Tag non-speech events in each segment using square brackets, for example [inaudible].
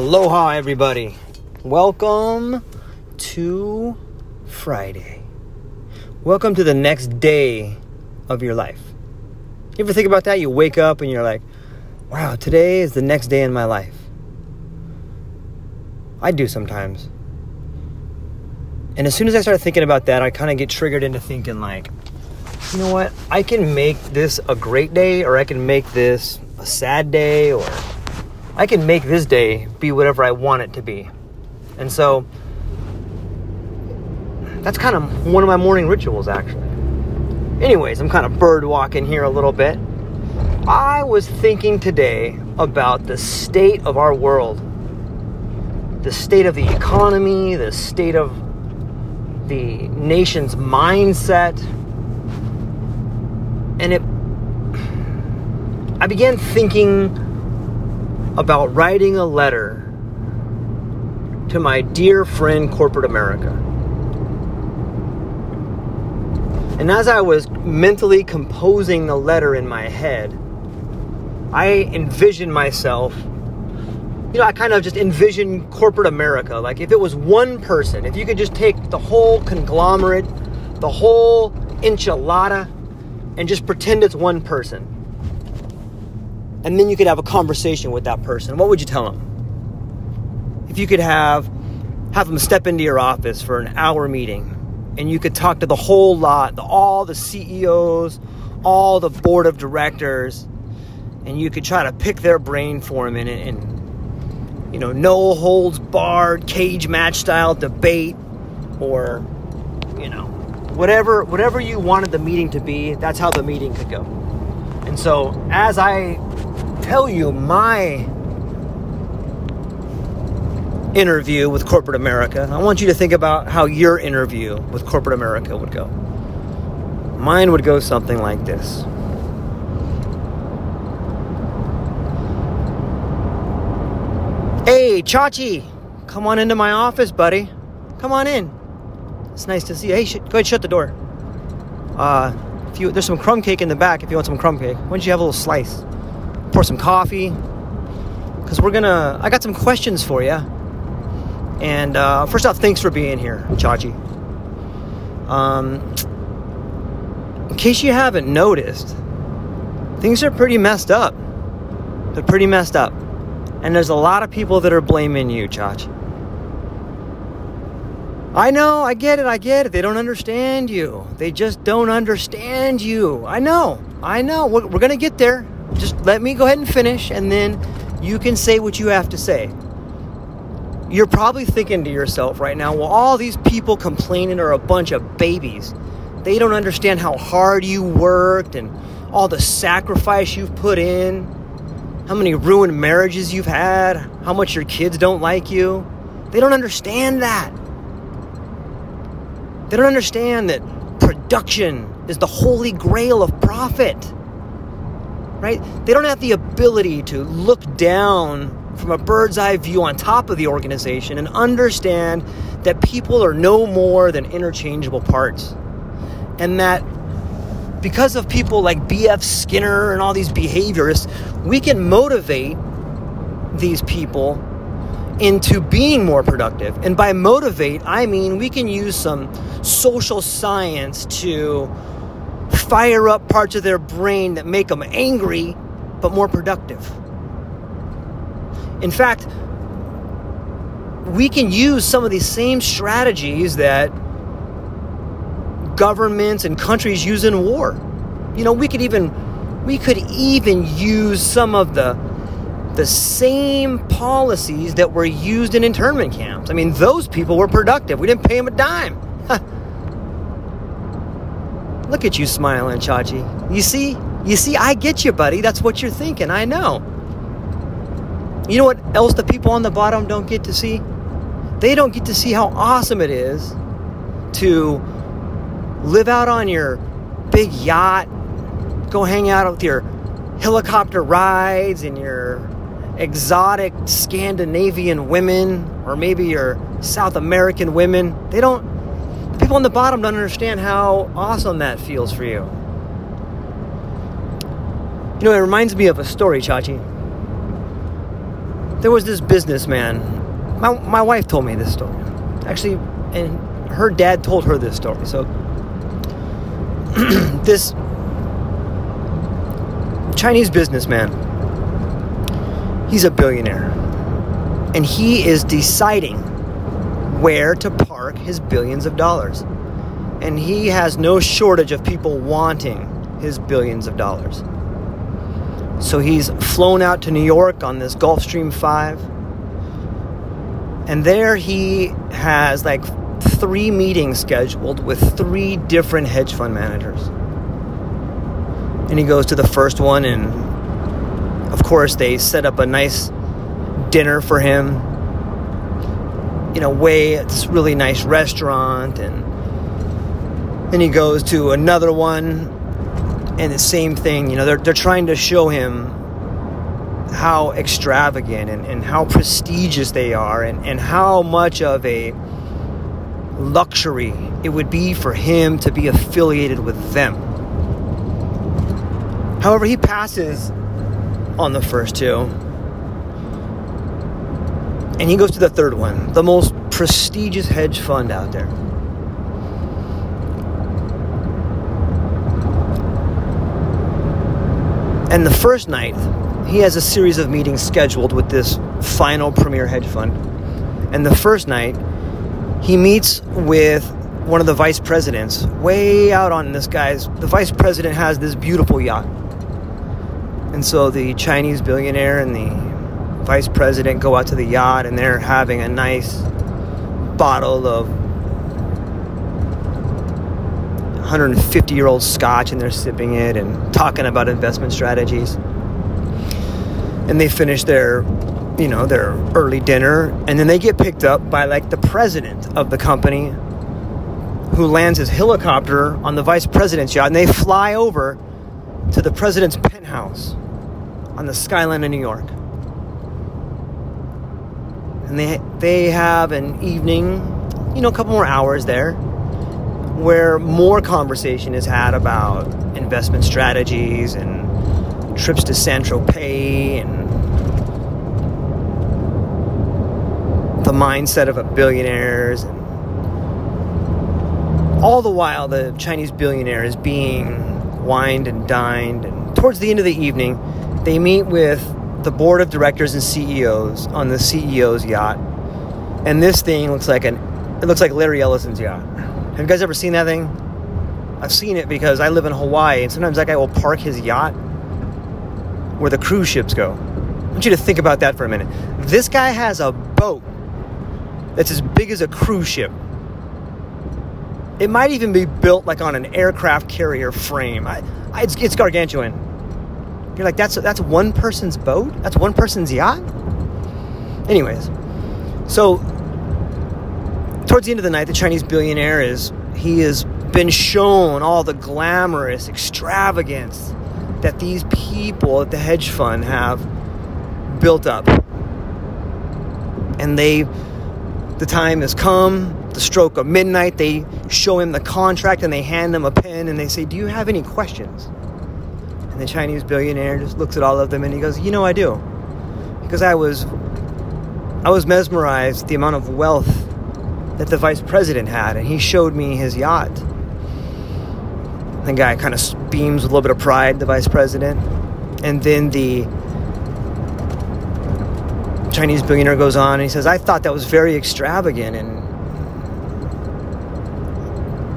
Aloha, everybody. Welcome to Friday. Welcome to the next day of your life. You ever think about that? You wake up and you're like, wow, today is the next day in my life. I do sometimes. And as soon as I start thinking about that, I kind of get triggered into thinking, like, you know what? I can make this a great day, or I can make this a sad day, or I can make this day be whatever I want it to be. And so that's kind of one of my morning rituals, actually. Anyways, I'm kind of bird walking here a little bit. I was thinking today about the state of our world, the state of the economy, the state of the nation's mindset. And it, I began thinking about writing a letter to my dear friend, corporate America. And as I was mentally composing the letter in my head, I envisioned myself, you know, I kind of just envisioned corporate America. Like if it was one person, if you could just take the whole conglomerate, the whole enchilada, and just pretend it's one person. And then you could have a conversation with that person. What would you tell them? If you could have have them step into your office for an hour meeting and you could talk to the whole lot, all the CEOs, all the board of directors, and you could try to pick their brain for a minute and, you know, no holds barred, cage match style debate, or, you know, whatever whatever you wanted the meeting to be, that's how the meeting could go. And so, as I tell you my interview with corporate America, I want you to think about how your interview with corporate America would go. Mine would go something like this. Hey, Chachi, come on into my office, buddy. Come on in. It's nice to see you. Hey, sh- go ahead, shut the door. Uh, if you there's some crumb cake in the back. If you want some crumb cake, why don't you have a little slice? Pour some coffee, because we're gonna. I got some questions for you. And uh, first off, thanks for being here, Chachi. Um, in case you haven't noticed, things are pretty messed up. They're pretty messed up. And there's a lot of people that are blaming you, Chach. I know, I get it, I get it. They don't understand you. They just don't understand you. I know, I know. We're, we're going to get there. Just let me go ahead and finish, and then you can say what you have to say. You're probably thinking to yourself right now, well, all these people complaining are a bunch of babies. They don't understand how hard you worked and all the sacrifice you've put in, how many ruined marriages you've had, how much your kids don't like you. They don't understand that. They don't understand that production is the holy grail of profit. Right? They don't have the ability to look down from a bird's eye view on top of the organization and understand that people are no more than interchangeable parts. And that because of people like B.F. Skinner and all these behaviorists, we can motivate these people into being more productive. And by motivate, I mean we can use some social science to fire up parts of their brain that make them angry but more productive. In fact, we can use some of these same strategies that governments and countries use in war. You know, we could even we could even use some of the the same policies that were used in internment camps. I mean, those people were productive. We didn't pay them a dime. [laughs] Look at you smiling, Chachi. You see? You see, I get you, buddy. That's what you're thinking. I know. You know what else the people on the bottom don't get to see? They don't get to see how awesome it is to live out on your big yacht, go hang out with your helicopter rides and your exotic Scandinavian women or maybe your South American women. They don't, people on the bottom don't understand how awesome that feels for you. You know, it reminds me of a story, Chachi. There was this businessman. My, my wife told me this story. Actually, and her dad told her this story. So, [clears throat] this Chinese businessman He's a billionaire. And he is deciding where to his billions of dollars. And he has no shortage of people wanting his billions of dollars. So he's flown out to New York on this Gulfstream 5. And there he has like three meetings scheduled with three different hedge fund managers. And he goes to the first one and of course, they set up a nice dinner for him in a way it's really nice restaurant and then he goes to another one and the same thing you know they're, they're trying to show him how extravagant and, and how prestigious they are and, and how much of a luxury it would be for him to be affiliated with them however he passes on the first two. And he goes to the third one, the most prestigious hedge fund out there. And the first night, he has a series of meetings scheduled with this final premier hedge fund. And the first night, he meets with one of the vice presidents way out on this guy's. The vice president has this beautiful yacht and so the Chinese billionaire and the vice president go out to the yacht and they're having a nice bottle of 150 year old scotch and they're sipping it and talking about investment strategies. And they finish their, you know, their early dinner and then they get picked up by like the president of the company who lands his helicopter on the vice president's yacht and they fly over to the president's penthouse on the skyline of New York. And they they have an evening, you know, a couple more hours there where more conversation is had about investment strategies and trips to Saint-Tropez and the mindset of a billionaires and all the while the Chinese billionaire is being wined and dined and towards the end of the evening they meet with the board of directors and CEOs on the CEO's yacht. And this thing looks like an it looks like Larry Ellison's yacht. Have you guys ever seen that thing? I've seen it because I live in Hawaii and sometimes that guy will park his yacht where the cruise ships go. I want you to think about that for a minute. This guy has a boat that's as big as a cruise ship. It might even be built like on an aircraft carrier frame. I, I, it's, it's gargantuan. You're like, that's that's one person's boat. That's one person's yacht. Anyways, so towards the end of the night, the Chinese billionaire is he has been shown all the glamorous extravagance that these people at the hedge fund have built up. And they, the time has come, the stroke of midnight, they show him the contract and they hand him a pen and they say, Do you have any questions? And the Chinese billionaire just looks at all of them and he goes, You know, I do. Because I was, I was mesmerized the amount of wealth that the vice president had, and he showed me his yacht. The guy kind of beams with a little bit of pride, the vice president. And then the Chinese billionaire goes on and he says, I thought that was very extravagant and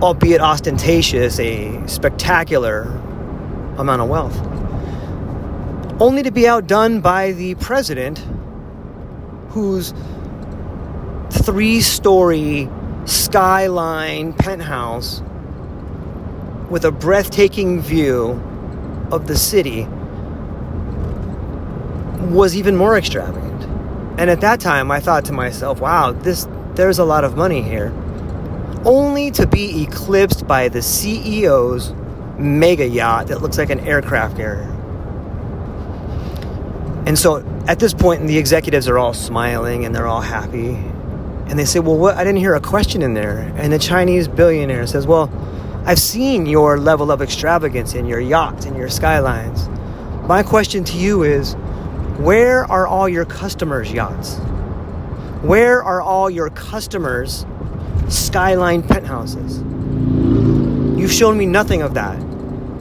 albeit ostentatious, a spectacular amount of wealth. Only to be outdone by the president, whose three story skyline penthouse with a breathtaking view of the city was even more extravagant. And at that time I thought to myself, wow, this there's a lot of money here. Only to be eclipsed by the CEO's mega yacht that looks like an aircraft carrier. And so at this point the executives are all smiling and they're all happy. And they say, "Well, what I didn't hear a question in there." And the Chinese billionaire says, "Well, I've seen your level of extravagance in your yachts and your skylines. My question to you is where are all your customers' yachts? Where are all your customers' skyline penthouses? You've shown me nothing of that.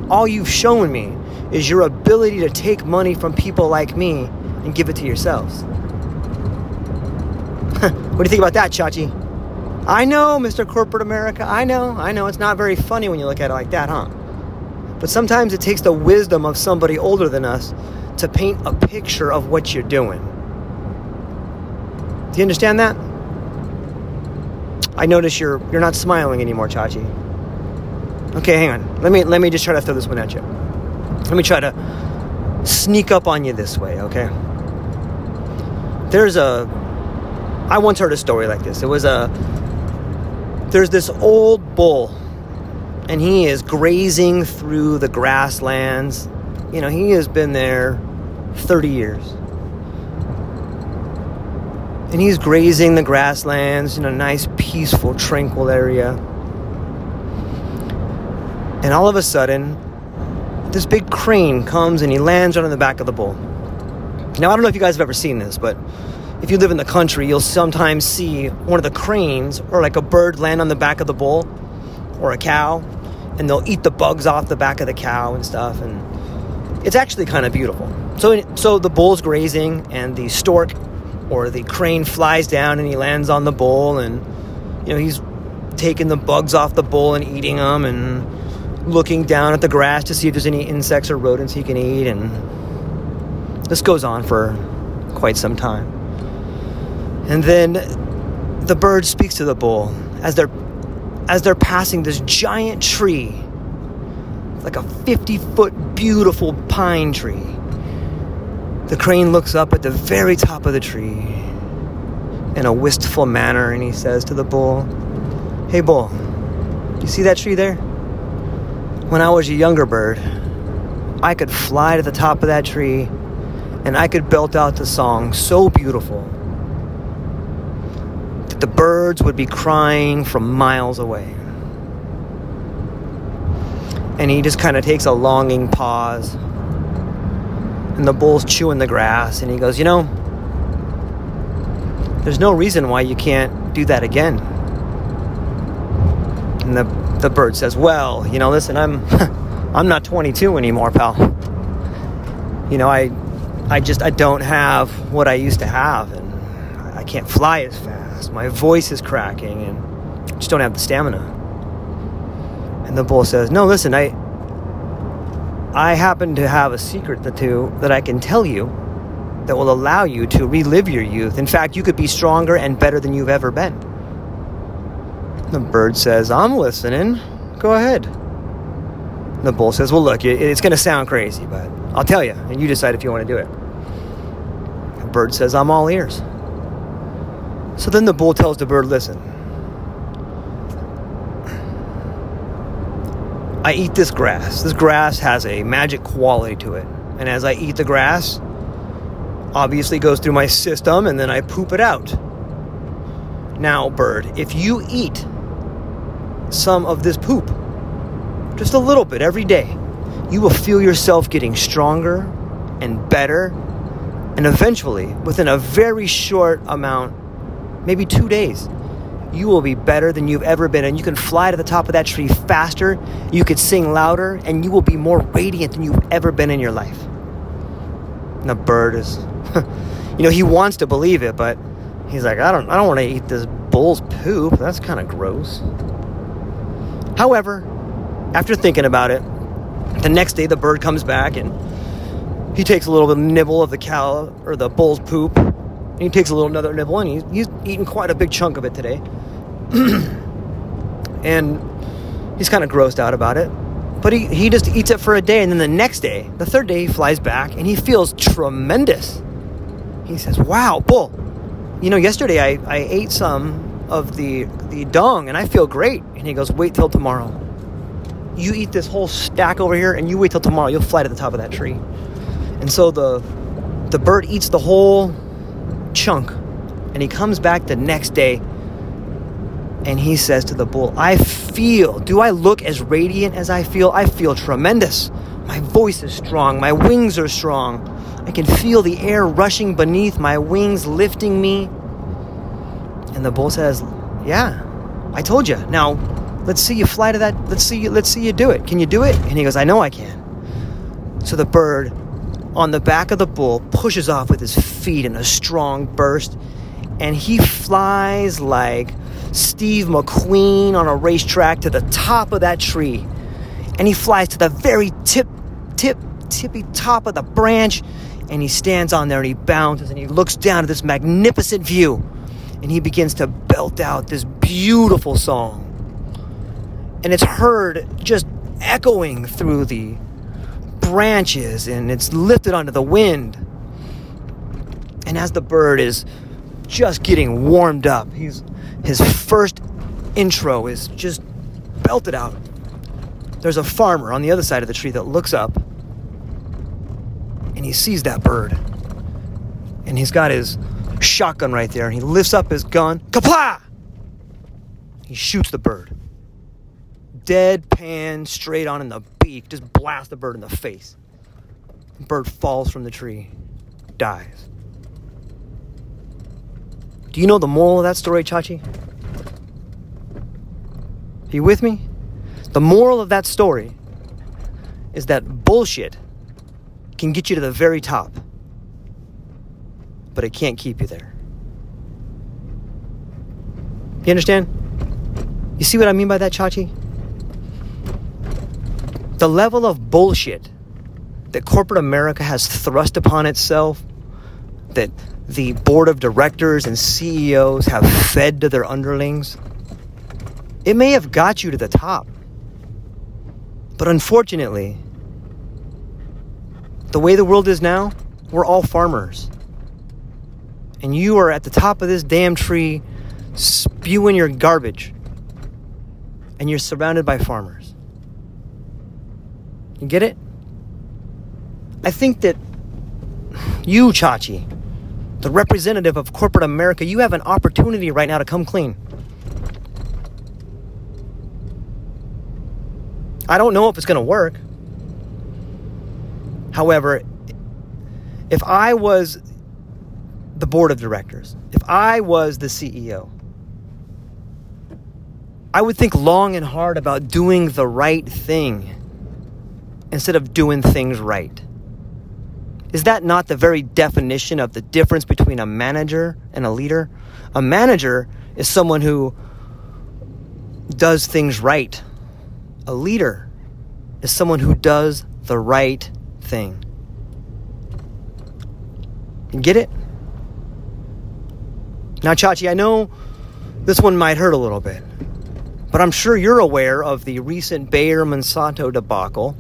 All you've shown me is your ability to take money from people like me and give it to yourselves. [laughs] what do you think about that, Chachi? I know, Mr. Corporate America. I know, I know. It's not very funny when you look at it like that, huh? But sometimes it takes the wisdom of somebody older than us to paint a picture of what you're doing. Do you understand that? I notice you're you're not smiling anymore, Chachi. Okay, hang on. Let me let me just try to throw this one at you. Let me try to sneak up on you this way, okay? There's a I once heard a story like this. It was a there's this old bull, and he is grazing through the grasslands. You know, he has been there 30 years. And he's grazing the grasslands in a nice, peaceful, tranquil area. And all of a sudden, this big crane comes and he lands on the back of the bull. Now, I don't know if you guys have ever seen this, but if you live in the country, you'll sometimes see one of the cranes or like a bird land on the back of the bull or a cow, and they'll eat the bugs off the back of the cow and stuff. And it's actually kind of beautiful. So, so the bull's grazing, and the stork or the crane flies down and he lands on the bull, and you know he's taking the bugs off the bull and eating them, and looking down at the grass to see if there's any insects or rodents he can eat, and this goes on for quite some time. And then the bird speaks to the bull as they're as they're passing this giant tree, like a 50 foot beautiful pine tree. The crane looks up at the very top of the tree in a wistful manner and he says to the bull, Hey, bull, you see that tree there? When I was a younger bird, I could fly to the top of that tree and I could belt out the song so beautiful that the birds would be crying from miles away. And he just kind of takes a longing pause. And the bull's chewing the grass, and he goes, You know, there's no reason why you can't do that again. And the, the bird says, Well, you know, listen, I'm [laughs] I'm not 22 anymore, pal. You know, I I just I don't have what I used to have and I can't fly as fast. My voice is cracking and I just don't have the stamina. And the bull says, No, listen, I I happen to have a secret that to that I can tell you that will allow you to relive your youth. In fact, you could be stronger and better than you've ever been. The bird says, I'm listening. Go ahead. The bull says, Well, look, it's going to sound crazy, but I'll tell you, and you decide if you want to do it. The bird says, I'm all ears. So then the bull tells the bird, Listen, I eat this grass. This grass has a magic quality to it. And as I eat the grass, obviously goes through my system and then I poop it out. Now, bird, if you eat some of this poop, just a little bit every day, you will feel yourself getting stronger and better. And eventually, within a very short amount, maybe two days, you will be better than you've ever been. And you can fly to the top of that tree faster, you could sing louder, and you will be more radiant than you've ever been in your life. And the bird is, [laughs] you know, he wants to believe it, but he's like, I don't, I don't want to eat this bull's poop. That's kind of gross. However, after thinking about it, the next day the bird comes back and he takes a little bit of nibble of the cow or the bull's poop. And he takes a little another nibble and he's, he's quite a big chunk of it today. [clears throat] and he's kind of grossed out about it. But he, he just eats it for a day and then the next day, the third day, he flies back and he feels tremendous. He says, Wow, bull, you know, yesterday I, I ate some of the the dung and I feel great. And he goes, Wait till tomorrow. You eat this whole stack over here and you wait till tomorrow. You'll fly to the top of that tree. And so the the bird eats the whole chunk and he comes back the next day and he says to the bull i feel do i look as radiant as i feel? I feel tremendous. My voice is strong. My wings are strong. I can feel the air rushing beneath my wings lifting me and the bull says yeah i told you now Let's see you fly to that. Let's see you. Let's see you do it. Can you do it? And he goes, I know I can. So the bird on the back of the bull pushes off with his feet in a strong burst, and he flies like Steve McQueen on a racetrack to the top of that tree. And he flies to the very tip, tip, tippy top of the branch, and he stands on there and he bounces and he looks down at this magnificent view, and he begins to belt out this beautiful song and it's heard just echoing through the branches and it's lifted onto the wind. And as the bird is just getting warmed up, he's his first intro is just belted out. There's a farmer on the other side of the tree that looks up and he sees that bird. And he's got his shotgun right there and he lifts up his gun. Kapla! He shoots the bird deadpan straight on in the beak, just blast the bird in the face. The bird falls from the tree, dies. Do you know the moral of that story, Chachi? Are you with me? The moral of that story is that bullshit can get you to the very top, but it can't keep you there. You understand? You see what I mean by that, Chachi? the level of bullshit that corporate America has thrust upon itself, that the board of directors and CEOs have fed to their underlings, it may have got you to the top. But unfortunately, the way the world is now, we're all farmers. And you are at the top of this damn tree spewing your garbage. And you're surrounded by farmers. You get it? I think that you, Chachi, the representative of corporate America, you have an opportunity right now to come clean. I don't know if it's going to work. However, if I was the board of directors, if I was the CEO, I would think long and hard about doing the right thing instead of doing things right. Is that not the very definition of the difference between a manager and a leader? A manager is someone who does things right. A leader is someone who does the right thing. Get it? Now, Chachi, I know this one might hurt a little bit, but I'm sure you're aware of the recent Bayer Monsanto debacle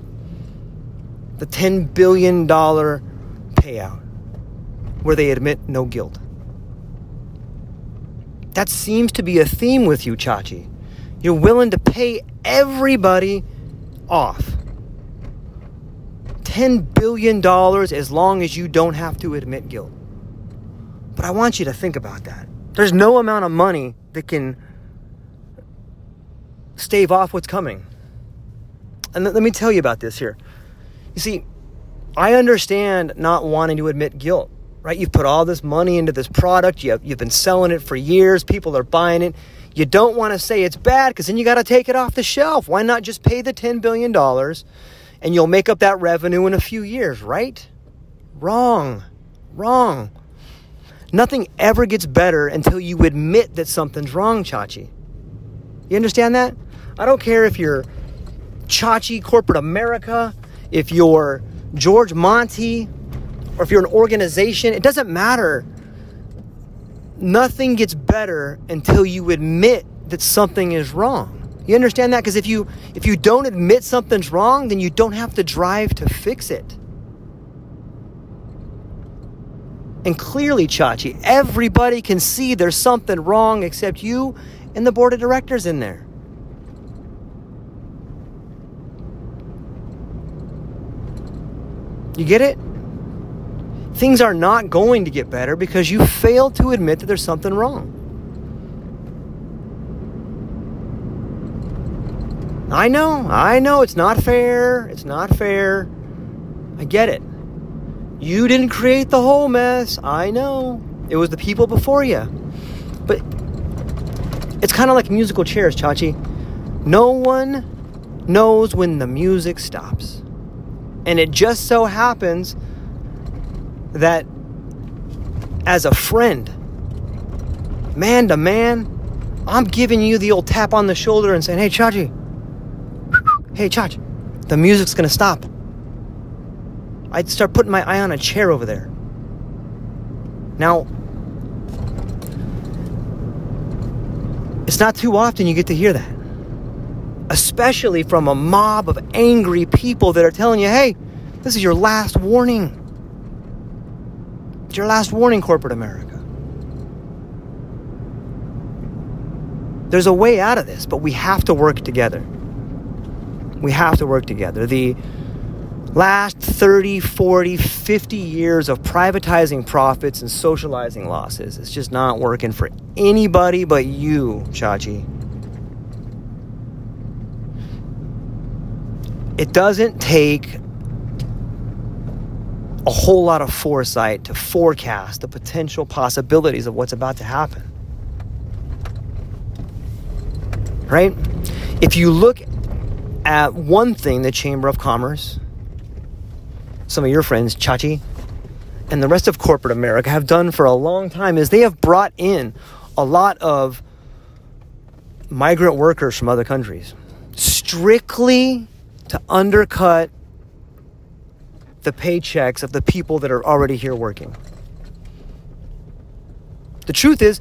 the $10 billion payout where they admit no guilt. That seems to be a theme with you, Chachi. You're willing to pay everybody off. $10 billion as long as you don't have to admit guilt. But I want you to think about that. There's no amount of money that can stave off what's coming. And let me tell you about this here. You see, I understand not wanting to admit guilt, right? You've put all this money into this product, you have, you've been selling it for years, people are buying it. You don't want to say it's bad because then you got to take it off the shelf. Why not just pay the $10 billion and you'll make up that revenue in a few years, right? Wrong. Wrong. Nothing ever gets better until you admit that something's wrong, Chachi. You understand that? I don't care if you're Chachi Corporate America, if you're George Monty, or if you're an organization, it doesn't matter. Nothing gets better until you admit that something is wrong. You understand that? Because if you if you don't admit something's wrong, then you don't have to drive to fix it. And clearly, Chachi, everybody can see there's something wrong except you and the board of directors in there. You get it? Things are not going to get better because you fail to admit that there's something wrong. I know, I know it's not fair. It's not fair. I get it. You didn't create the whole mess. I know. It was the people before you. But it's kind of like musical chairs, Chachi. No one knows when the music stops. And it just so happens that as a friend, man to man, I'm giving you the old tap on the shoulder and saying, hey, Chachi, hey, Chach, the music's gonna stop. I'd start putting my eye on a chair over there. Now, it's not too often you get to hear that. Especially from a mob of angry people that are telling you, hey, this is your last warning. It's your last warning, corporate America. There's a way out of this, but we have to work together. We have to work together. The last 30, 40, 50 years of privatizing profits and socializing losses is just not working for anybody but you, Chachi. It doesn't take a whole lot of foresight to forecast the potential possibilities of what's about to happen. Right? If you look at one thing the Chamber of Commerce, some of your friends, Chachi, and the rest of corporate America have done for a long time is they have brought in a lot of migrant workers from other countries strictly to undercut the paychecks of the people that are already here working. The truth is,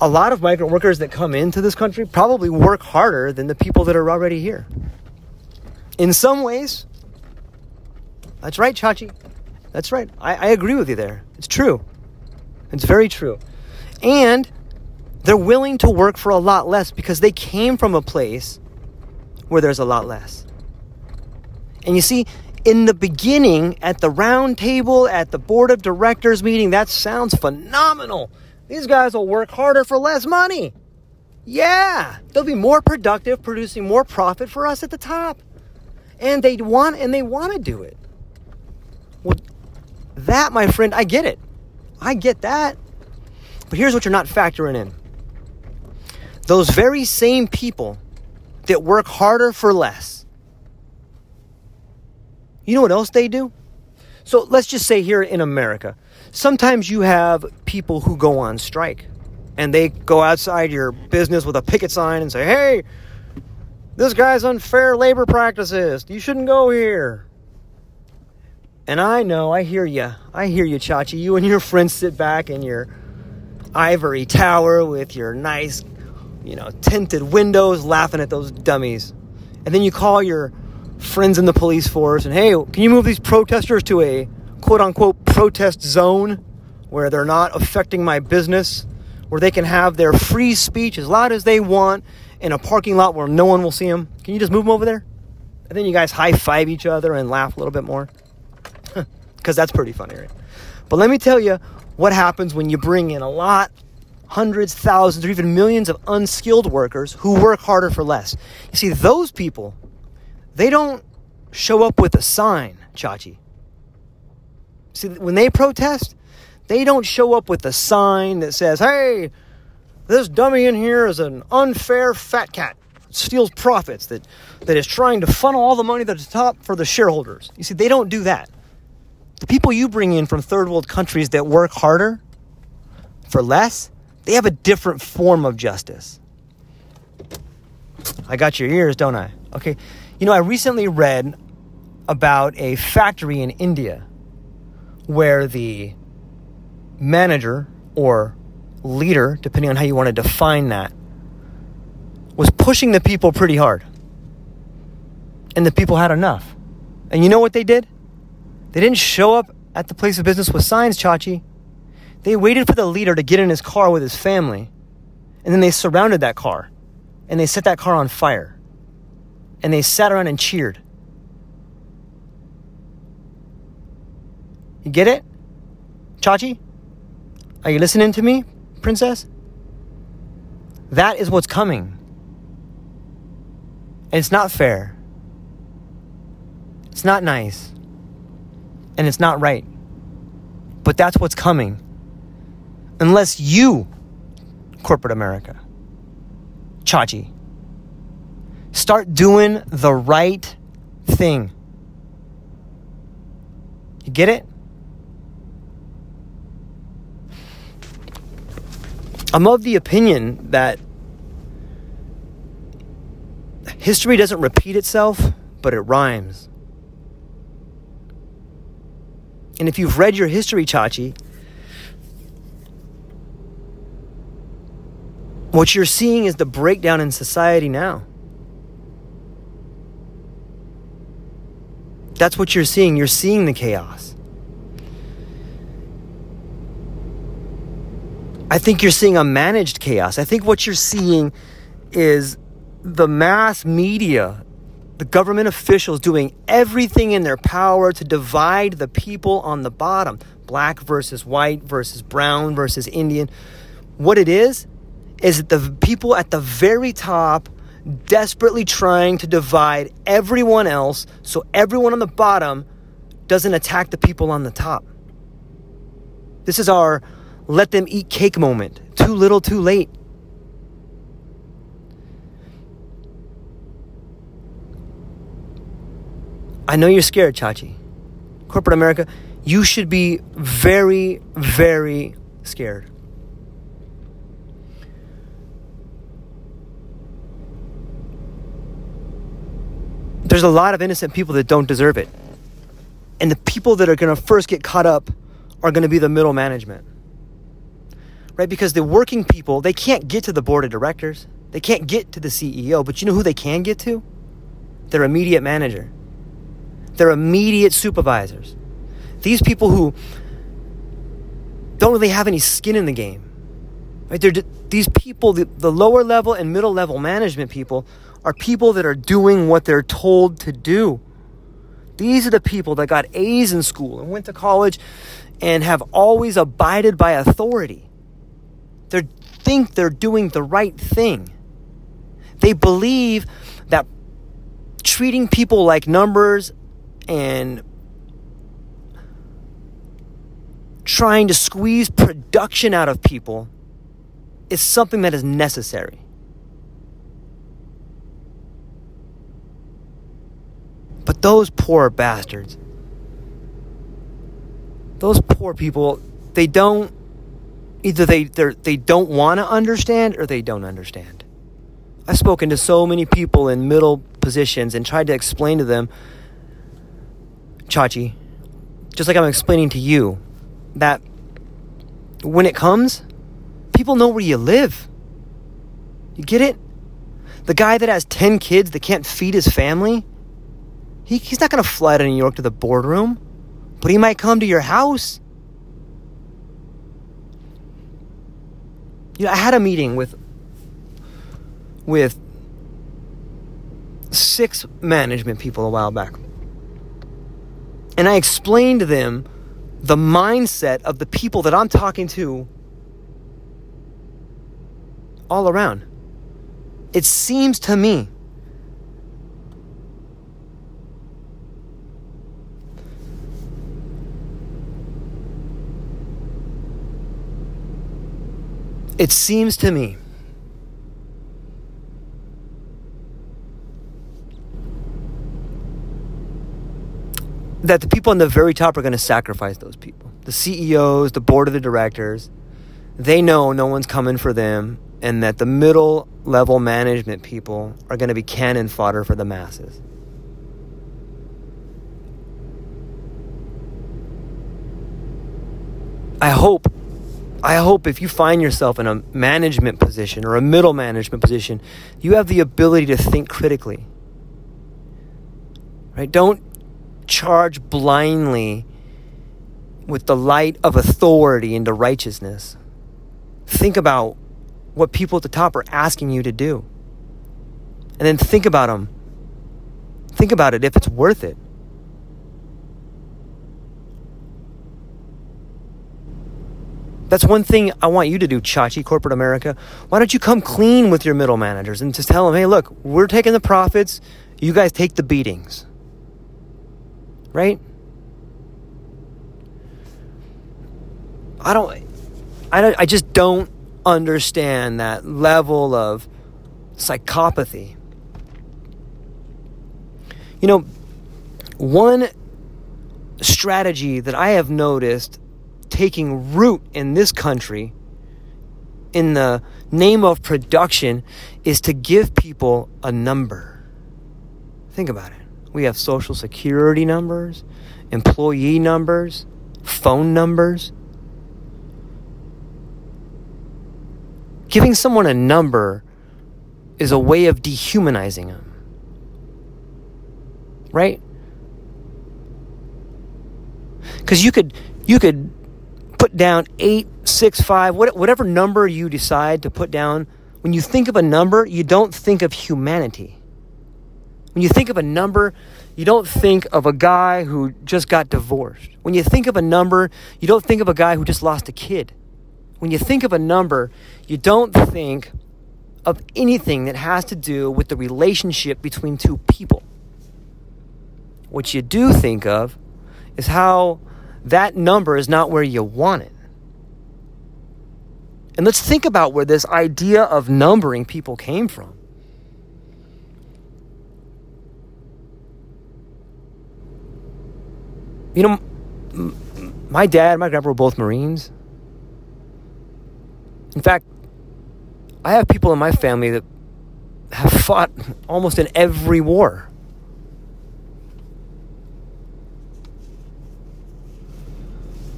a lot of migrant workers that come into this country probably work harder than the people that are already here. In some ways, that's right, Chachi. That's right. I, I agree with you there. It's true. It's very true. And they're willing to work for a lot less because they came from a place where there's a lot less. And you see, in the beginning, at the round table, at the board of directors meeting, that sounds phenomenal. These guys will work harder for less money. Yeah, they'll be more productive, producing more profit for us at the top. And they want and they want to do it. Well, that, my friend, I get it. I get that. But here's what you're not factoring in. Those very same people that work harder for less. You know what else they do? So let's just say here in America, sometimes you have people who go on strike and they go outside your business with a picket sign and say, hey, this guy's unfair labor practices. You shouldn't go here. And I know, I hear you. I hear you, Chachi. You and your friends sit back in your ivory tower with your nice, you know, tinted windows laughing at those dummies. And then you call your friends in the police force and, hey, can you move these protesters to a quote unquote protest zone where they're not affecting my business, where they can have their free speech as loud as they want in a parking lot where no one will see them. Can you just move them over there? And then you guys high five each other and laugh a little bit more. Because that's pretty funny, right? But let me tell you what happens when you bring in a lot, hundreds, thousands, or even millions of unskilled workers who work harder for less. You see, those people, they don't show up with a sign, Chachi. See, when they protest, they don't show up with a sign that says, hey, this dummy in here is an unfair fat cat steals profits that, that is trying to funnel all the money to the top for the shareholders. You see, they don't do that. The people you bring in from third world countries that work harder for less, they have a different form of justice. I got your ears, don't I? Okay. You know, I recently read about a factory in India where the manager or leader, depending on how you want to define that, was pushing the people pretty hard. And the people had enough. And you know what they did? They didn't show up at the place of business with signs, Chachi. They waited for the leader to get in his car with his family. And then they surrounded that car. And they set that car on fire. And they sat around and cheered. You get it? Chachi? Are you listening to me, princess? That is what's coming. And it's not fair. It's not nice. And it's not right. But that's what's coming. Unless you, corporate America, Chachi, start doing the right thing. You get it? I'm of the opinion that history doesn't repeat itself, but it rhymes. And if you've read your history, Chachi, what you're seeing is the breakdown in society now. That's what you're seeing. You're seeing the chaos. I think you're seeing a managed chaos. I think what you're seeing is the mass media, the government officials doing everything in their power to divide the people on the bottom black versus white versus brown versus Indian. What it is, is that the people at the very top desperately trying to divide everyone else so everyone on the bottom doesn't attack the people on the top. This is our let them eat cake moment. Too little, too late. I know you're scared, Chachi. Corporate America, you should be very, very scared. There's a lot of innocent people that don't deserve it. And the people that are going to first get caught up are going to be the middle management right? Because the working people, they can't get to the board of directors. They can't get to the CEO, but you know who they can get to? Their immediate manager, their immediate supervisors. These people who don't really have any skin in the game. Right? They're, these people, the, the lower level and middle level management people, are people that are doing what they're told to do. These are the people that got A's in school and went to college and have always abided by authority. They think they're doing the right thing. They believe that treating people like numbers and trying to squeeze production out of people is something that is necessary. But those poor bastards, those poor people, they don't either they they don't want to understand or they don't understand. I've spoken to so many people in middle positions and tried to explain to them, Chachi, just like I'm explaining to you, that when it comes, people know where you live. You get it? The guy that has 10 kids that can't feed his family, he, he's not going to fly to New York to the boardroom, but he might come to your house you know, I had a meeting with with six management people a while back. And I explained to them the mindset of the people that I'm talking to all around. It seems to me It seems to me that the people on the very top are going to sacrifice those people. The CEOs, the board of the directors, they know no one's coming for them, and that the middle level management people are going to be cannon fodder for the masses. I hope I hope if you find yourself in a management position or a middle management position, you have the ability to think critically. Right? Don't charge blindly with the light of authority into righteousness. Think about what people at the top are asking you to do. And then think about them. Think about it if it's worth it. That's one thing I want you to do, Chachi, corporate America. Why don't you come clean with your middle managers and just tell them, hey, look, we're taking the profits, you guys take the beatings right? I don't, I don't, I just don't understand that level of psychopathy. You know, one strategy that I have noticed taking root in this country in the name of production is to give people a number. Think about it. We have social security numbers, employee numbers, phone numbers. Giving someone a number is a way of dehumanizing them. Right? Because you could you could put down eight, six, five, whatever number you decide to put down. When you think of a number, you don't think of humanity. When you think of a number, you don't think of a guy who just got divorced. When you think of a number, you don't think of a guy who just lost a kid. When you think of a number, you don't think of anything that has to do with the relationship between two people. What you do think of is how that number is not where you want it. And let's think about where this idea of numbering people came from. You know, my dad and my grandpa were both Marines. In fact, I have people in my family that have fought almost in every war.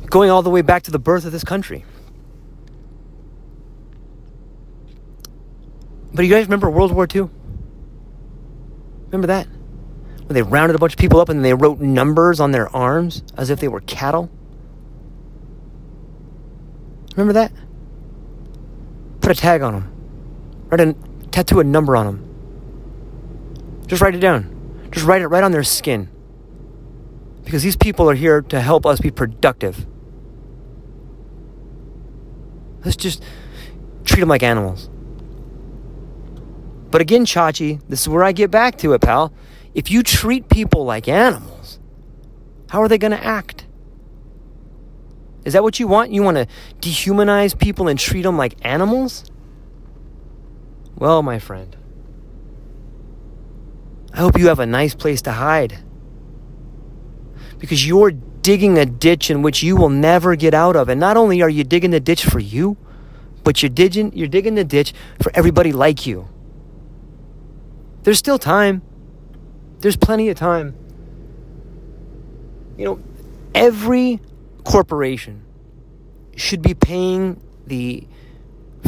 Going all the way back to the birth of this country. But you guys remember World War II? Remember that? They rounded a bunch of people up and they wrote numbers on their arms as if they were cattle? Remember that? Put a tag on them. Write a tattoo a number on them. Just write it down. Just write it right on their skin. Because these people are here to help us be productive. Let's just treat them like animals. But again, Chachi, this is where I get back to it, pal. If you treat people like animals, how are they going to act? Is that what you want? You want to dehumanize people and treat them like animals? Well, my friend, I hope you have a nice place to hide. Because you're digging a ditch in which you will never get out of. And not only are you digging the ditch for you, but you're digging, you're digging the ditch for everybody like you. There's still time. There's plenty of time. You know, every corporation should be paying the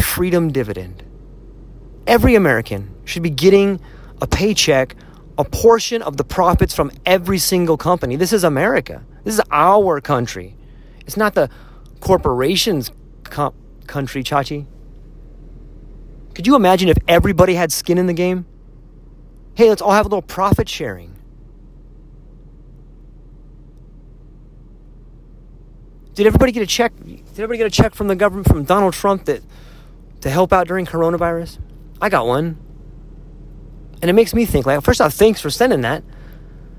freedom dividend. Every American should be getting a paycheck, a portion of the profits from every single company. This is America. This is our country. It's not the corporation's com- country, Chachi. Could you imagine if everybody had skin in the game? Hey, let's all have a little profit sharing. Did everybody get a check? Did everybody get a check from the government from Donald Trump that to help out during coronavirus? I got one. And it makes me think like first off, thanks for sending that.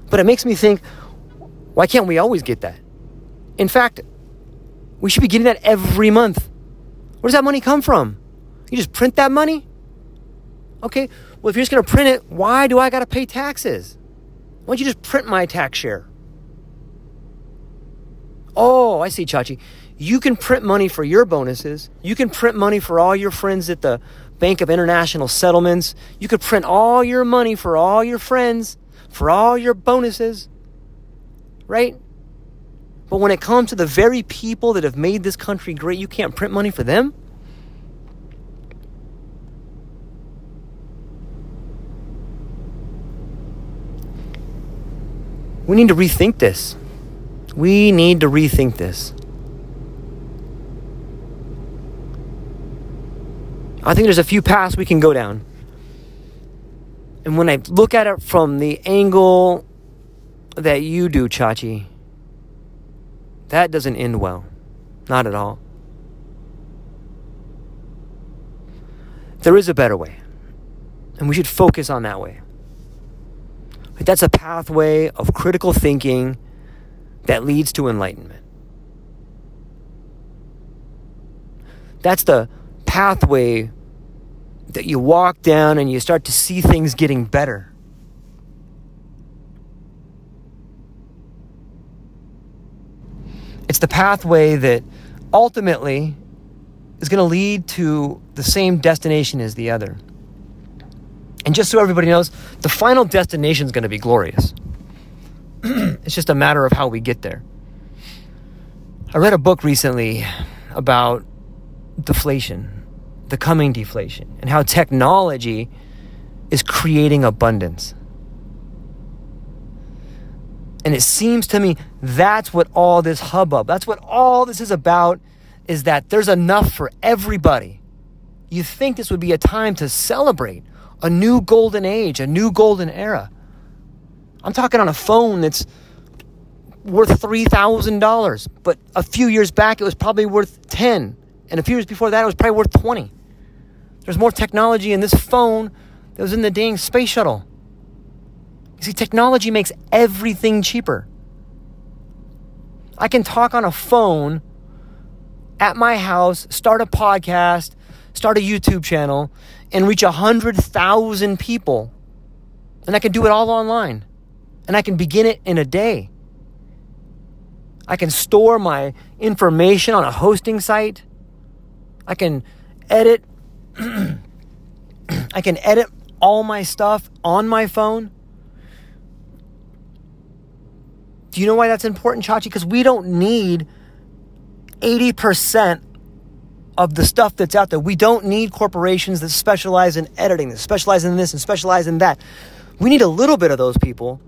But it makes me think, why can't we always get that? In fact, we should be getting that every month. Where does that money come from? You just print that money? Okay, well, if you're just going to print it, why do I got to pay taxes? Why don't you just print my tax share? Oh, I see, Chachi. You can print money for your bonuses. You can print money for all your friends at the Bank of International Settlements. You could print all your money for all your friends, for all your bonuses. Right? But when it comes to the very people that have made this country great, you can't print money for them? We need to rethink this. We need to rethink this. I think there's a few paths we can go down. And when I look at it from the angle that you do, Chachi, that doesn't end well. Not at all. There is a better way. And we should focus on that way. That's a pathway of critical thinking that leads to enlightenment. That's the pathway that you walk down and you start to see things getting better. It's the pathway that ultimately is going to lead to the same destination as the other. And just so everybody knows, the final destination is going to be glorious. [clears throat] it's just a matter of how we get there. I read a book recently about deflation, the coming deflation, and how technology is creating abundance. And it seems to me that's what all this hubbub, that's what all this is about, is that there's enough for everybody. You think this would be a time to celebrate a new golden age, a new golden era. I'm talking on a phone that's worth $3,000, but a few years back it was probably worth 10, and a few years before that it was probably worth 20. There's more technology in this phone that was in the dang space shuttle. You see, technology makes everything cheaper. I can talk on a phone at my house, start a podcast, start a YouTube channel, and reach 100,000 people. And I can do it all online. And I can begin it in a day. I can store my information on a hosting site. I can edit [clears throat] I can edit all my stuff on my phone. Do you know why that's important, Chachi? Because we don't need 80% of the stuff that's out there. We don't need corporations that specialize in editing, that specialize in this and specialize in that. We need a little bit of those people.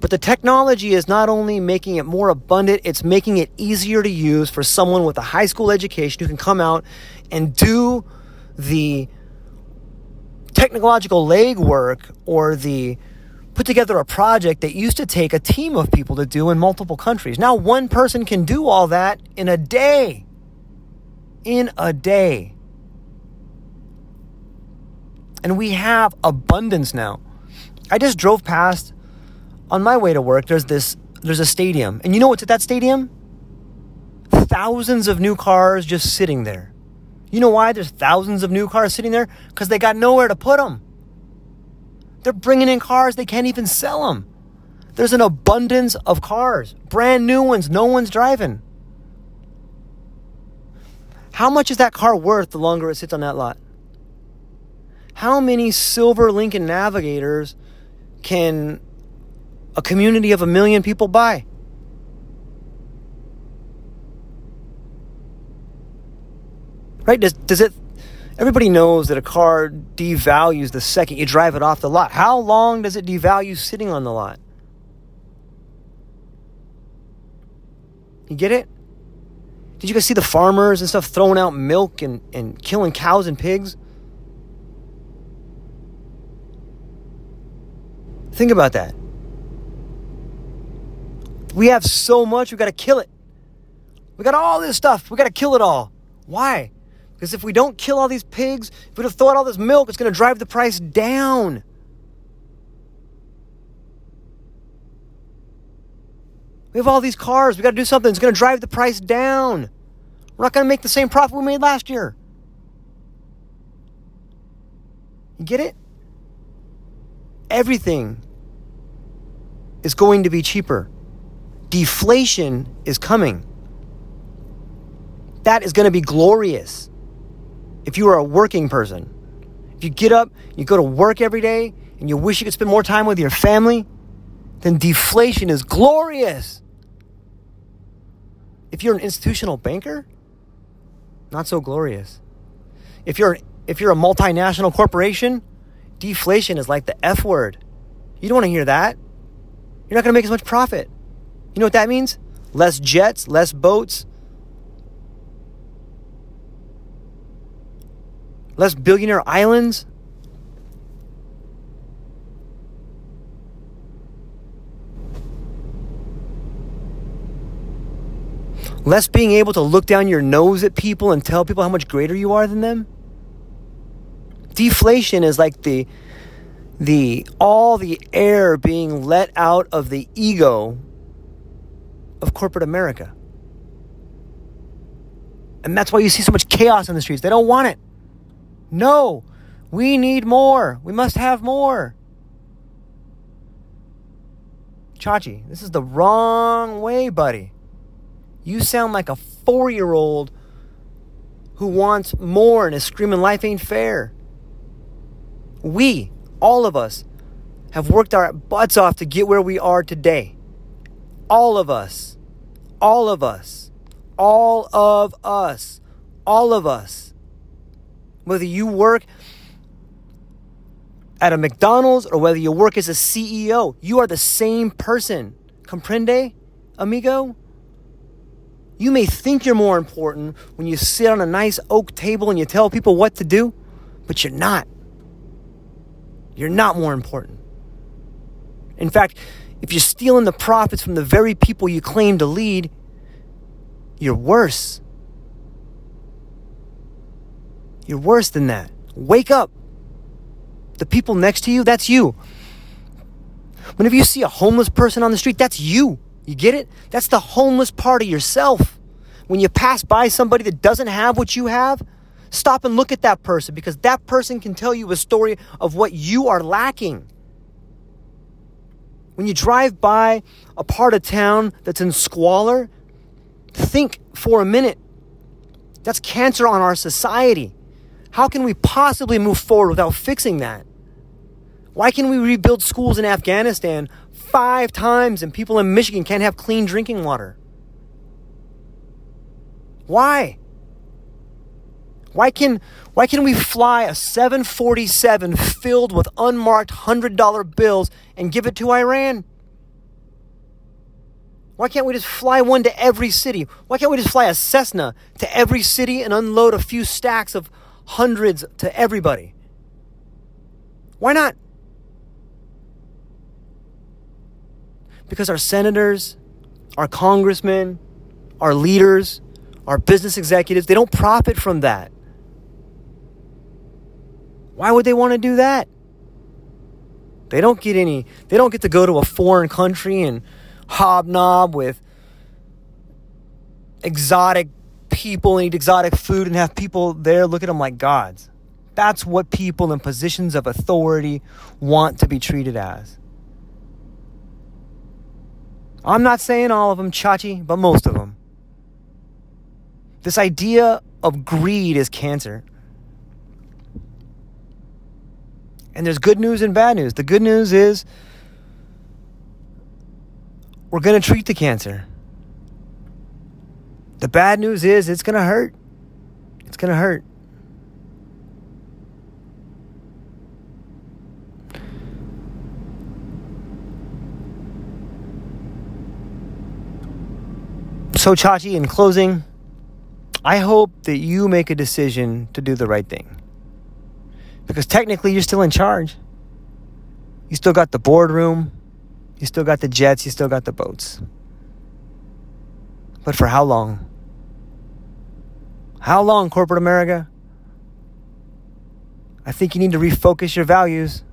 But the technology is not only making it more abundant, it's making it easier to use for someone with a high school education who can come out and do the technological legwork or the put together a project that used to take a team of people to do in multiple countries. Now one person can do all that in a day in a day. And we have abundance now. I just drove past on my way to work. There's this there's a stadium. And you know what's at that stadium? Thousands of new cars just sitting there. You know why there's thousands of new cars sitting there? Cuz they got nowhere to put them. They're bringing in cars they can't even sell them. There's an abundance of cars, brand new ones no one's driving. How much is that car worth the longer it sits on that lot? How many silver Lincoln Navigators can a community of a million people buy? Right? Does, does it everybody knows that a car devalues the second you drive it off the lot. How long does it devalue sitting on the lot? You get it? Did you guys see the farmers and stuff throwing out milk and, and killing cows and pigs? Think about that. We have so much, we got to kill it. We got all this stuff, we got to kill it all. Why? Because if we don't kill all these pigs, if we don't throw out all this milk, it's going to drive the price down. We have all these cars. We got to do something. It's going to drive the price down. We're not going to make the same profit we made last year. You get it? Everything is going to be cheaper. Deflation is coming. That is going to be glorious if you are a working person. If you get up, you go to work every day, and you wish you could spend more time with your family, then deflation is glorious. If you're an institutional banker, not so glorious. If you're if you're a multinational corporation, deflation is like the F word. You don't want to hear that. You're not going to make as much profit. You know what that means? Less jets, less boats, less billionaire islands. Less being able to look down your nose at people and tell people how much greater you are than them. Deflation is like the the all the air being let out of the ego of corporate America. And that's why you see so much chaos in the streets. They don't want it. No, we need more. We must have more. Chachi, this is the wrong way, buddy. You sound like a four year old who wants more and is screaming, Life ain't fair. We, all of us, have worked our butts off to get where we are today. All of us. All of us. All of us. All of us. Whether you work at a McDonald's or whether you work as a CEO, you are the same person. Comprende, amigo? You may think you're more important when you sit on a nice oak table and you tell people what to do, but you're not. You're not more important. In fact, if you're stealing the profits from the very people you claim to lead, you're worse. You're worse than that. Wake up. The people next to you, that's you. Whenever you see a homeless person on the street, that's you. You get it? That's the homeless part of yourself. When you pass by somebody that doesn't have what you have, stop and look at that person because that person can tell you a story of what you are lacking. When you drive by a part of town that's in squalor, think for a minute. That's cancer on our society. How can we possibly move forward without fixing that? Why can we rebuild schools in Afghanistan five times and people in Michigan can't have clean drinking water? Why? Why can why can we fly a 747 filled with unmarked $100 bills and give it to Iran? Why can't we just fly one to every city? Why can't we just fly a Cessna to every city and unload a few stacks of hundreds to everybody? Why not? Because our senators, our congressmen, our leaders, our business executives, they don't profit from that. Why would they want to do that? They don't get any, they don't get to go to a foreign country and hobnob with exotic people and eat exotic food and have people there look at them like gods. That's what people in positions of authority want to be treated as. I'm not saying all of them, Chachi, but most of them. This idea of greed is cancer. And there's good news and bad news. The good news is we're going to treat the cancer. The bad news is it's going to hurt. It's going to hurt. So, Chachi, in closing, I hope that you make a decision to do the right thing. Because technically, you're still in charge. You still got the boardroom, you still got the jets, you still got the boats. But for how long? How long, corporate America? I think you need to refocus your values.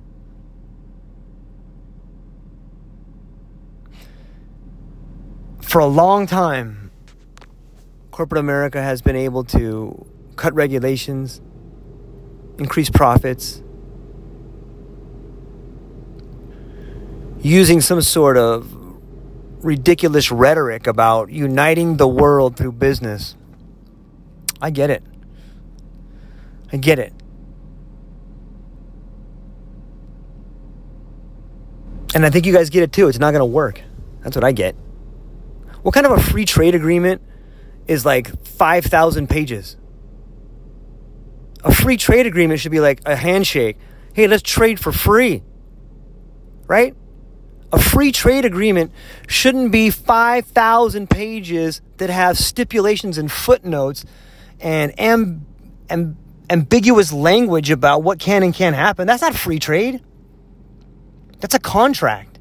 For a long time, corporate America has been able to cut regulations, increase profits, using some sort of ridiculous rhetoric about uniting the world through business. I get it. I get it. And I think you guys get it too. It's not going to work. That's what I get. What kind of a free trade agreement is like 5,000 pages? A free trade agreement should be like a handshake. Hey, let's trade for free. Right? A free trade agreement shouldn't be 5,000 pages that have stipulations and footnotes and amb- amb- ambiguous language about what can and can't happen. That's not free trade. That's a contract.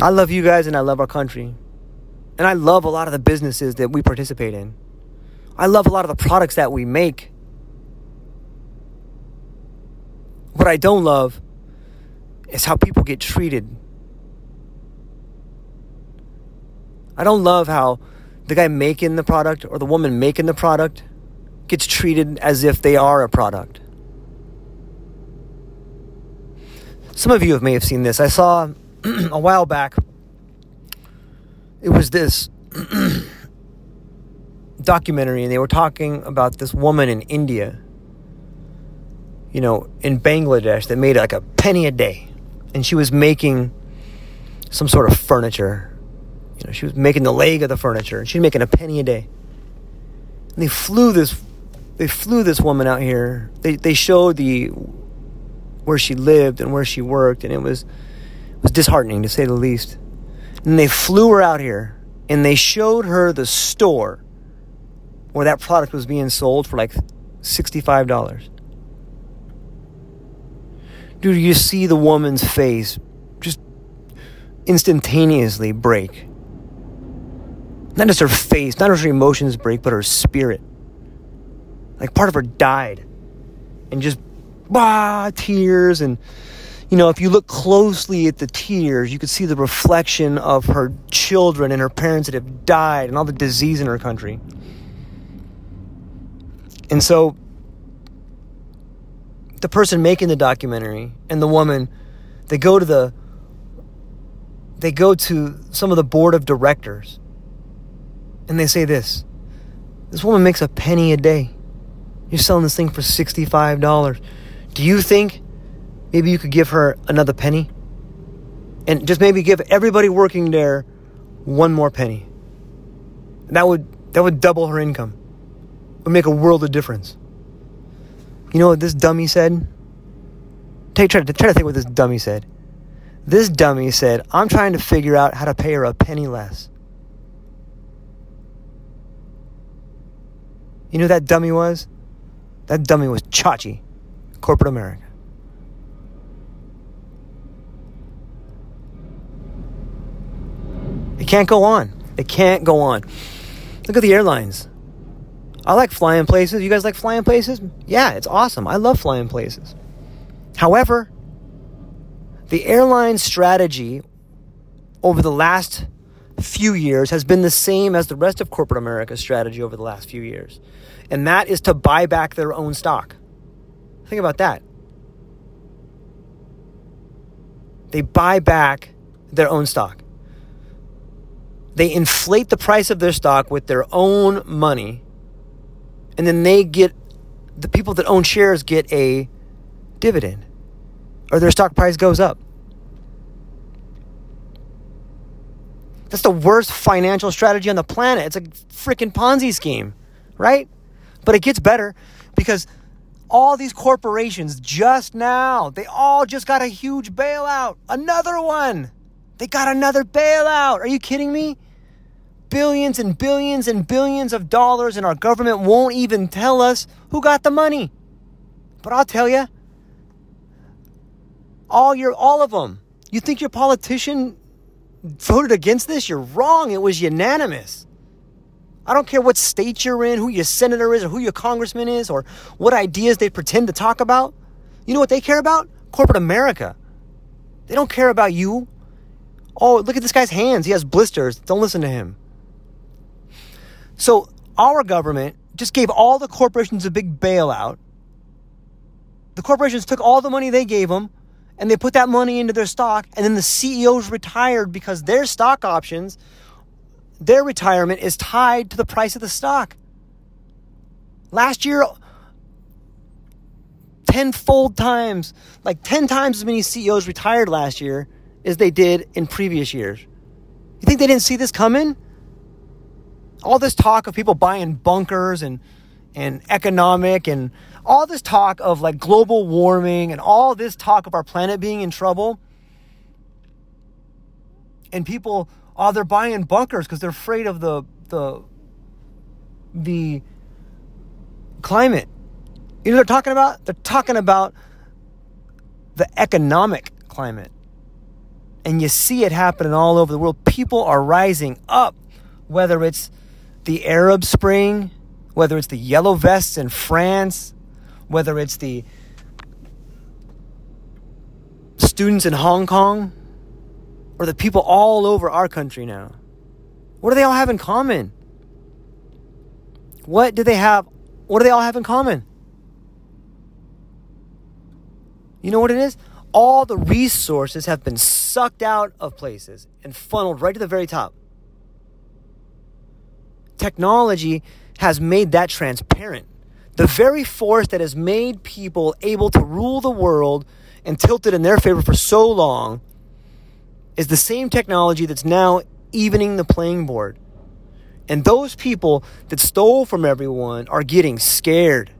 I love you guys and I love our country. And I love a lot of the businesses that we participate in. I love a lot of the products that we make. What I don't love is how people get treated. I don't love how the guy making the product or the woman making the product gets treated as if they are a product. Some of you may have seen this. I saw [clears throat] a while back, it was this [clears throat] documentary, and they were talking about this woman in India, you know, in Bangladesh that made like a penny a day. And she was making some sort of furniture. You know, she was making the leg of the furniture, and she's making a penny a day. And they flew this, they flew this woman out here. They they showed the where she lived and where she worked, and it was was disheartening to say the least. And they flew her out here and they showed her the store where that product was being sold for like $65. Dude, you see the woman's face just instantaneously break. Not just her face, not just her emotions break, but her spirit. Like part of her died. And just, bah, tears and you know, if you look closely at the tears, you could see the reflection of her children and her parents that have died and all the disease in her country. And so the person making the documentary and the woman, they go to the they go to some of the board of directors and they say this. This woman makes a penny a day. You're selling this thing for $65. Do you think maybe you could give her another penny and just maybe give everybody working there one more penny. That would that would double her income. It would make a world of difference. You know what this dummy said? Take try to try to think what this dummy said. This dummy said, "I'm trying to figure out how to pay her a penny less." You know who that dummy was? That dummy was Chachi, corporate America. It can't go on. It can't go on. Look at the airlines. I like flying places. You guys like flying places? Yeah, it's awesome. I love flying places. However, the airline strategy over the last few years has been the same as the rest of corporate America's strategy over the last few years. And that is to buy back their own stock. Think about that. They buy back their own stock. They inflate the price of their stock with their own money, and then they get the people that own shares get a dividend, or their stock price goes up. That's the worst financial strategy on the planet. It's a freaking Ponzi scheme, right? But it gets better because all these corporations just now, they all just got a huge bailout. Another one. They got another bailout. Are you kidding me? Billions and billions and billions of dollars, and our government won't even tell us who got the money. But I'll tell you, all your all of them. You think your politician voted against this? You're wrong. It was unanimous. I don't care what state you're in, who your senator is, or who your congressman is, or what ideas they pretend to talk about. You know what they care about? Corporate America. They don't care about you. Oh, look at this guy's hands. He has blisters. Don't listen to him. So, our government just gave all the corporations a big bailout. The corporations took all the money they gave them and they put that money into their stock, and then the CEOs retired because their stock options their retirement is tied to the price of the stock. Last year, tenfold times, like 10 times as many CEOs retired last year as they did in previous years. You think they didn't see this coming? All this talk of people buying bunkers and, and economic and all this talk of like global warming and all this talk of our planet being in trouble. And people oh, they're buying bunkers because they're afraid of the the the climate. You know what they're talking about? They're talking about the economic climate. And you see it happening all over the world. People are rising up, whether it's the Arab Spring, whether it's the yellow vests in France, whether it's the students in Hong Kong or the people all over our country now? What do they all have in common? What do they have? What do they all have in common? You know what it is? All the resources have been sucked out of places and funneled right to the very top. Technology has made that transparent. The very force that has made people able to rule the world and tilt it in their favor for so long is the same technology that's now evening the playing board. And those people that stole from everyone are getting scared.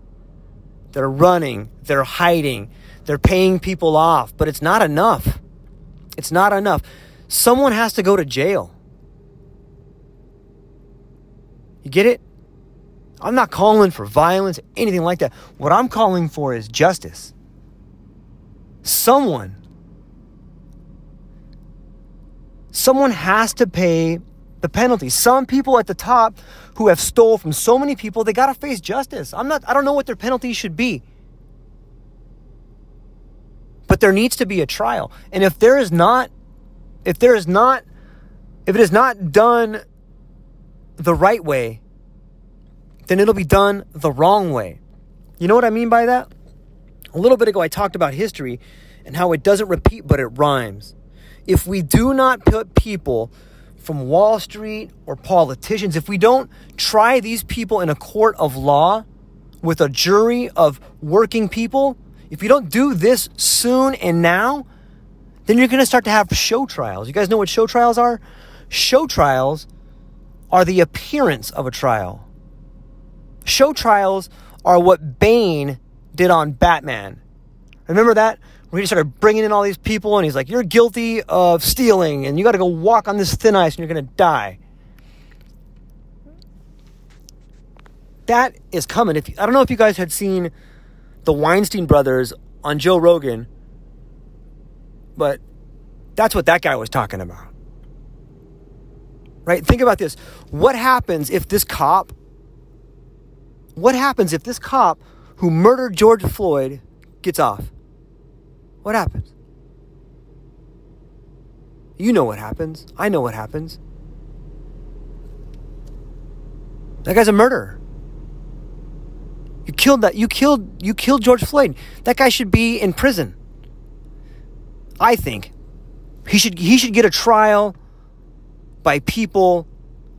They're running, they're hiding, they're paying people off, but it's not enough. It's not enough. Someone has to go to jail. You get it? I'm not calling for violence, anything like that. What I'm calling for is justice. Someone someone has to pay the penalty. Some people at the top who have stole from so many people, they got to face justice. I'm not I don't know what their penalty should be. But there needs to be a trial. And if there is not if there is not if it is not done the right way, then it'll be done the wrong way. You know what I mean by that? A little bit ago I talked about history and how it doesn't repeat but it rhymes if we do not put people from Wall Street or politicians, if we don't try these people in a court of law with a jury of working people, if you don't do this soon and now, then you're going to start to have show trials. You guys know what show trials are? Show trials are the appearance of a trial. Show trials are what Bane did on Batman. Remember that? where he started bringing in all these people and he's like, You're guilty of stealing and you got to go walk on this thin ice and you're going to die. That is coming. If I don't know if you guys had seen the Weinstein brothers on Joe Rogan, but that's what that guy was talking about. Right? Think about this. What happens if this cop, what happens if this cop who murdered George Floyd gets off? What happens? You know what happens. I know what happens. That guy's a murderer. You killed that. You killed. You killed George Floyd. That guy should be in prison. I think he should. He should get a trial by people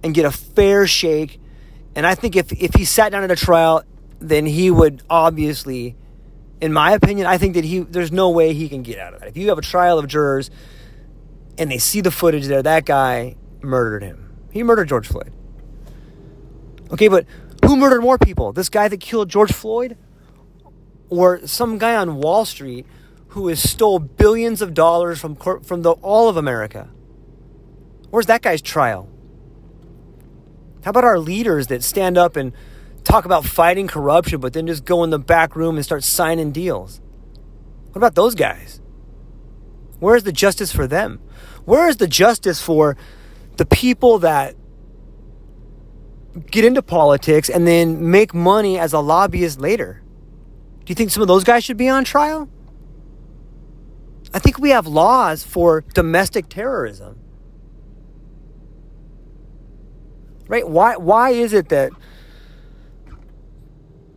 and get a fair shake. And I think if if he sat down at a trial, then he would obviously in my opinion, I think that he there's no way he can get out of that. If you have a trial of jurors and they see the footage there, that guy murdered him. He murdered George Floyd. Okay, but who murdered more people? This guy that killed George Floyd or some guy on Wall Street who has stole billions of dollars from from the, all of America. Where's that guy's trial? How about our leaders that stand up and talk about fighting corruption, but then just go in the back room and start signing deals? What about those guys? Where's the justice for them? Where is the justice for the people that get into politics and then make money as a lobbyist later? Do you think some of those guys should be on trial? I think we have laws for domestic terrorism. Right? Why why is it that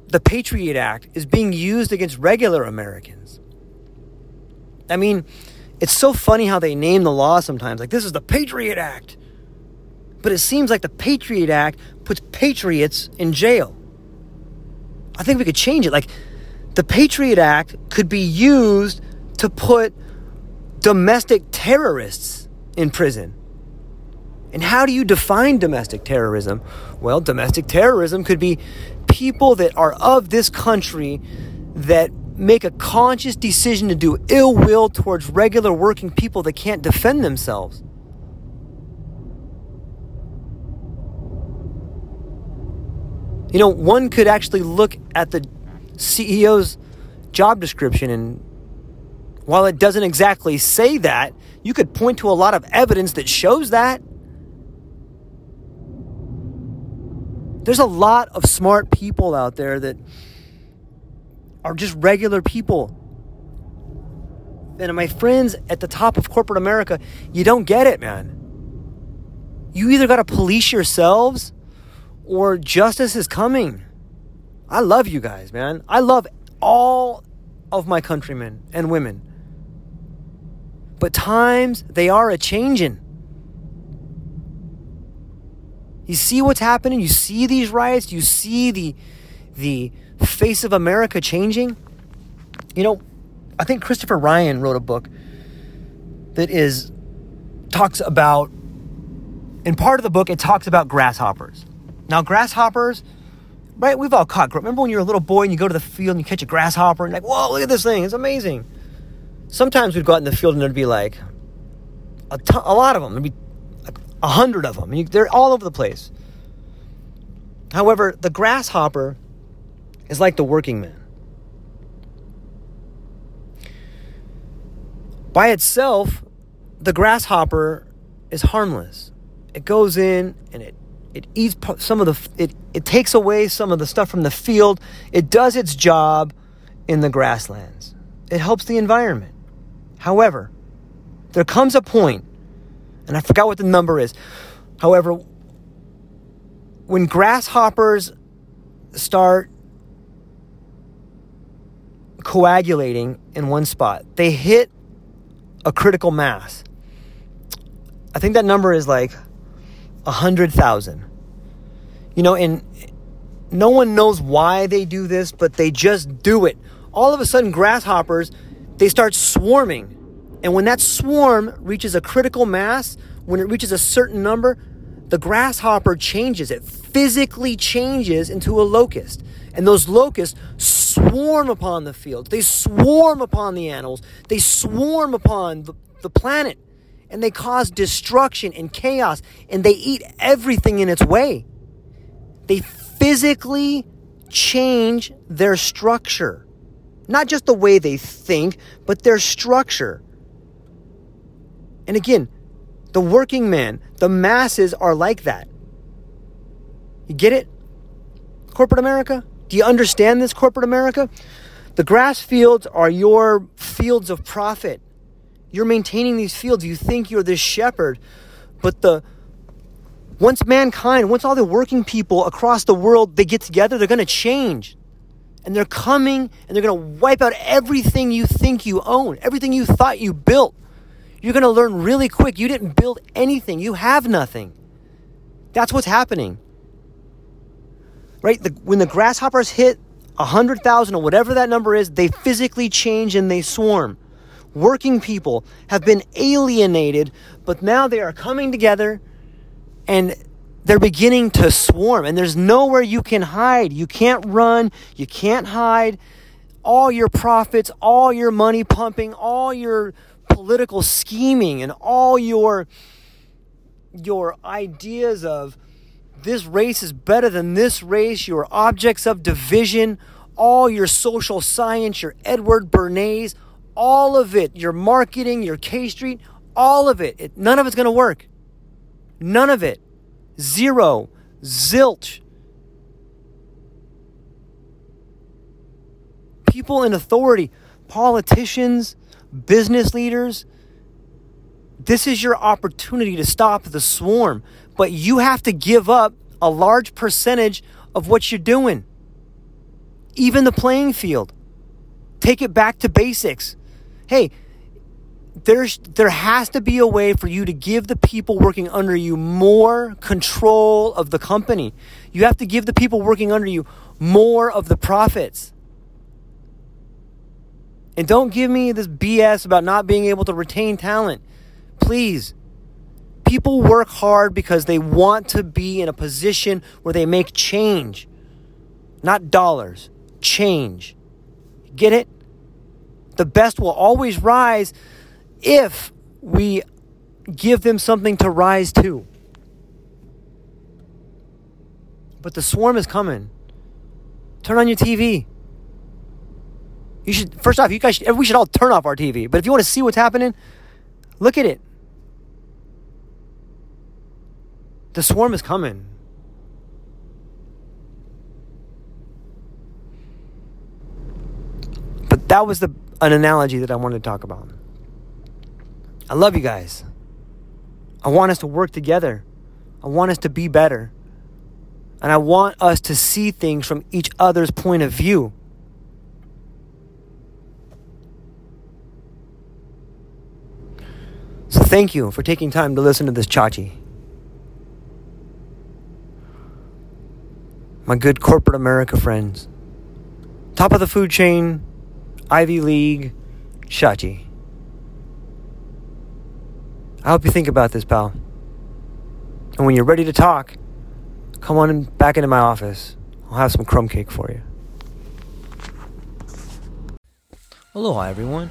the Patriot Act is being used against regular Americans? I mean, it's so funny how they name the law sometimes. Like this is the Patriot Act. But it seems like the Patriot Act puts patriots in jail. I think we could change it. Like the Patriot Act could be used to put domestic terrorists in prison. And how do you define domestic terrorism? Well, domestic terrorism could be people that are of this country that make a conscious decision to do ill will towards regular working people that can't defend themselves. You know, one could actually look at the CEO's job description. And while it doesn't exactly say that, you could point to a lot of evidence that shows that. There's a lot of smart people out there that are just regular people. And my friends at the top of corporate America, you don't get it, man. You either got to police yourselves or justice is coming. I love you guys, man. I love all of my countrymen and women. But times, they are a changing. You see what's happening? You see these riots? You see the the face of America changing? You know, I think Christopher Ryan wrote a book that is talks about in part of the book it talks about grasshoppers. Now grasshoppers Right? We've all caught. Remember when you're a little boy and you go to the field and you catch a grasshopper and you're like, whoa, look at this thing. It's amazing. Sometimes we'd go out in the field and there'd be like a, ton, a lot of them. There'd be a hundred of them. They're all over the place. However, the grasshopper is like the working man. By itself, the grasshopper is harmless. It goes in and it it eats some of the it, it takes away some of the stuff from the field it does its job in the grasslands it helps the environment however there comes a point and i forgot what the number is however when grasshoppers start coagulating in one spot they hit a critical mass i think that number is like a hundred thousand. You know, and no one knows why they do this, but they just do it. All of a sudden, grasshoppers they start swarming, and when that swarm reaches a critical mass, when it reaches a certain number, the grasshopper changes. It physically changes into a locust. And those locusts swarm upon the fields. They swarm upon the animals. They swarm upon the, the planet and they cause destruction and chaos and they eat everything in its way. They physically change their structure. Not just the way they think, but their structure. And again, the working man, the masses are like that. You get it? Corporate America? Do you understand this, corporate America? The grass fields are your fields of profit. You're maintaining these fields. You think you're this shepherd. But the once mankind, once all the working people across the world they get together, they're going to change. And they're coming and they're going to wipe out everything you think you own, everything you thought you built. You're going to learn really quick you didn't build anything. You have nothing. That's what's happening. Right? The, when the grasshoppers hit 100,000 or whatever that number is, they physically change and they swarm working people have been alienated, but now they are coming together and they're beginning to swarm, and there's nowhere you can hide. You can't run, you can't hide. all your profits, all your money pumping, all your political scheming and all your your ideas of this race is better than this race, your objects of division, all your social science, your Edward Bernays, all of it, your marketing, your K Street, all of it, it none of it's going to work. None of it. Zero. Zilch. People in authority, politicians, business leaders, this is your opportunity to stop the swarm, but you have to give up a large percentage of what you're doing. Even the playing field. Take it back to basics. Hey, there's there has to be a way for you to give the people working under you more control of the company. You have to give the people working under you more of the profits. And don't give me this BS about not being able to retain talent. Please. People work hard because they want to be in a position where they make change. Not dollars, change. Get it? The best will always rise if we give them something to rise to. But the swarm is coming. Turn on your TV. You should first off, you guys, we should all turn off our TV. But if you want to see what's happening, look at it. The swarm is coming. But that was the an analogy that I wanted to talk about. I love you guys. I want us to work together. I want us to be better. And I want us to see things from each other's point of view. So thank you for taking time to listen to this chachi. My good corporate America friends. Top of the food chain, Ivy League, chachi. I hope you think about this, pal. And when you're ready to talk, come on back into my office. I'll have some crumb cake for you. Aloha, everyone.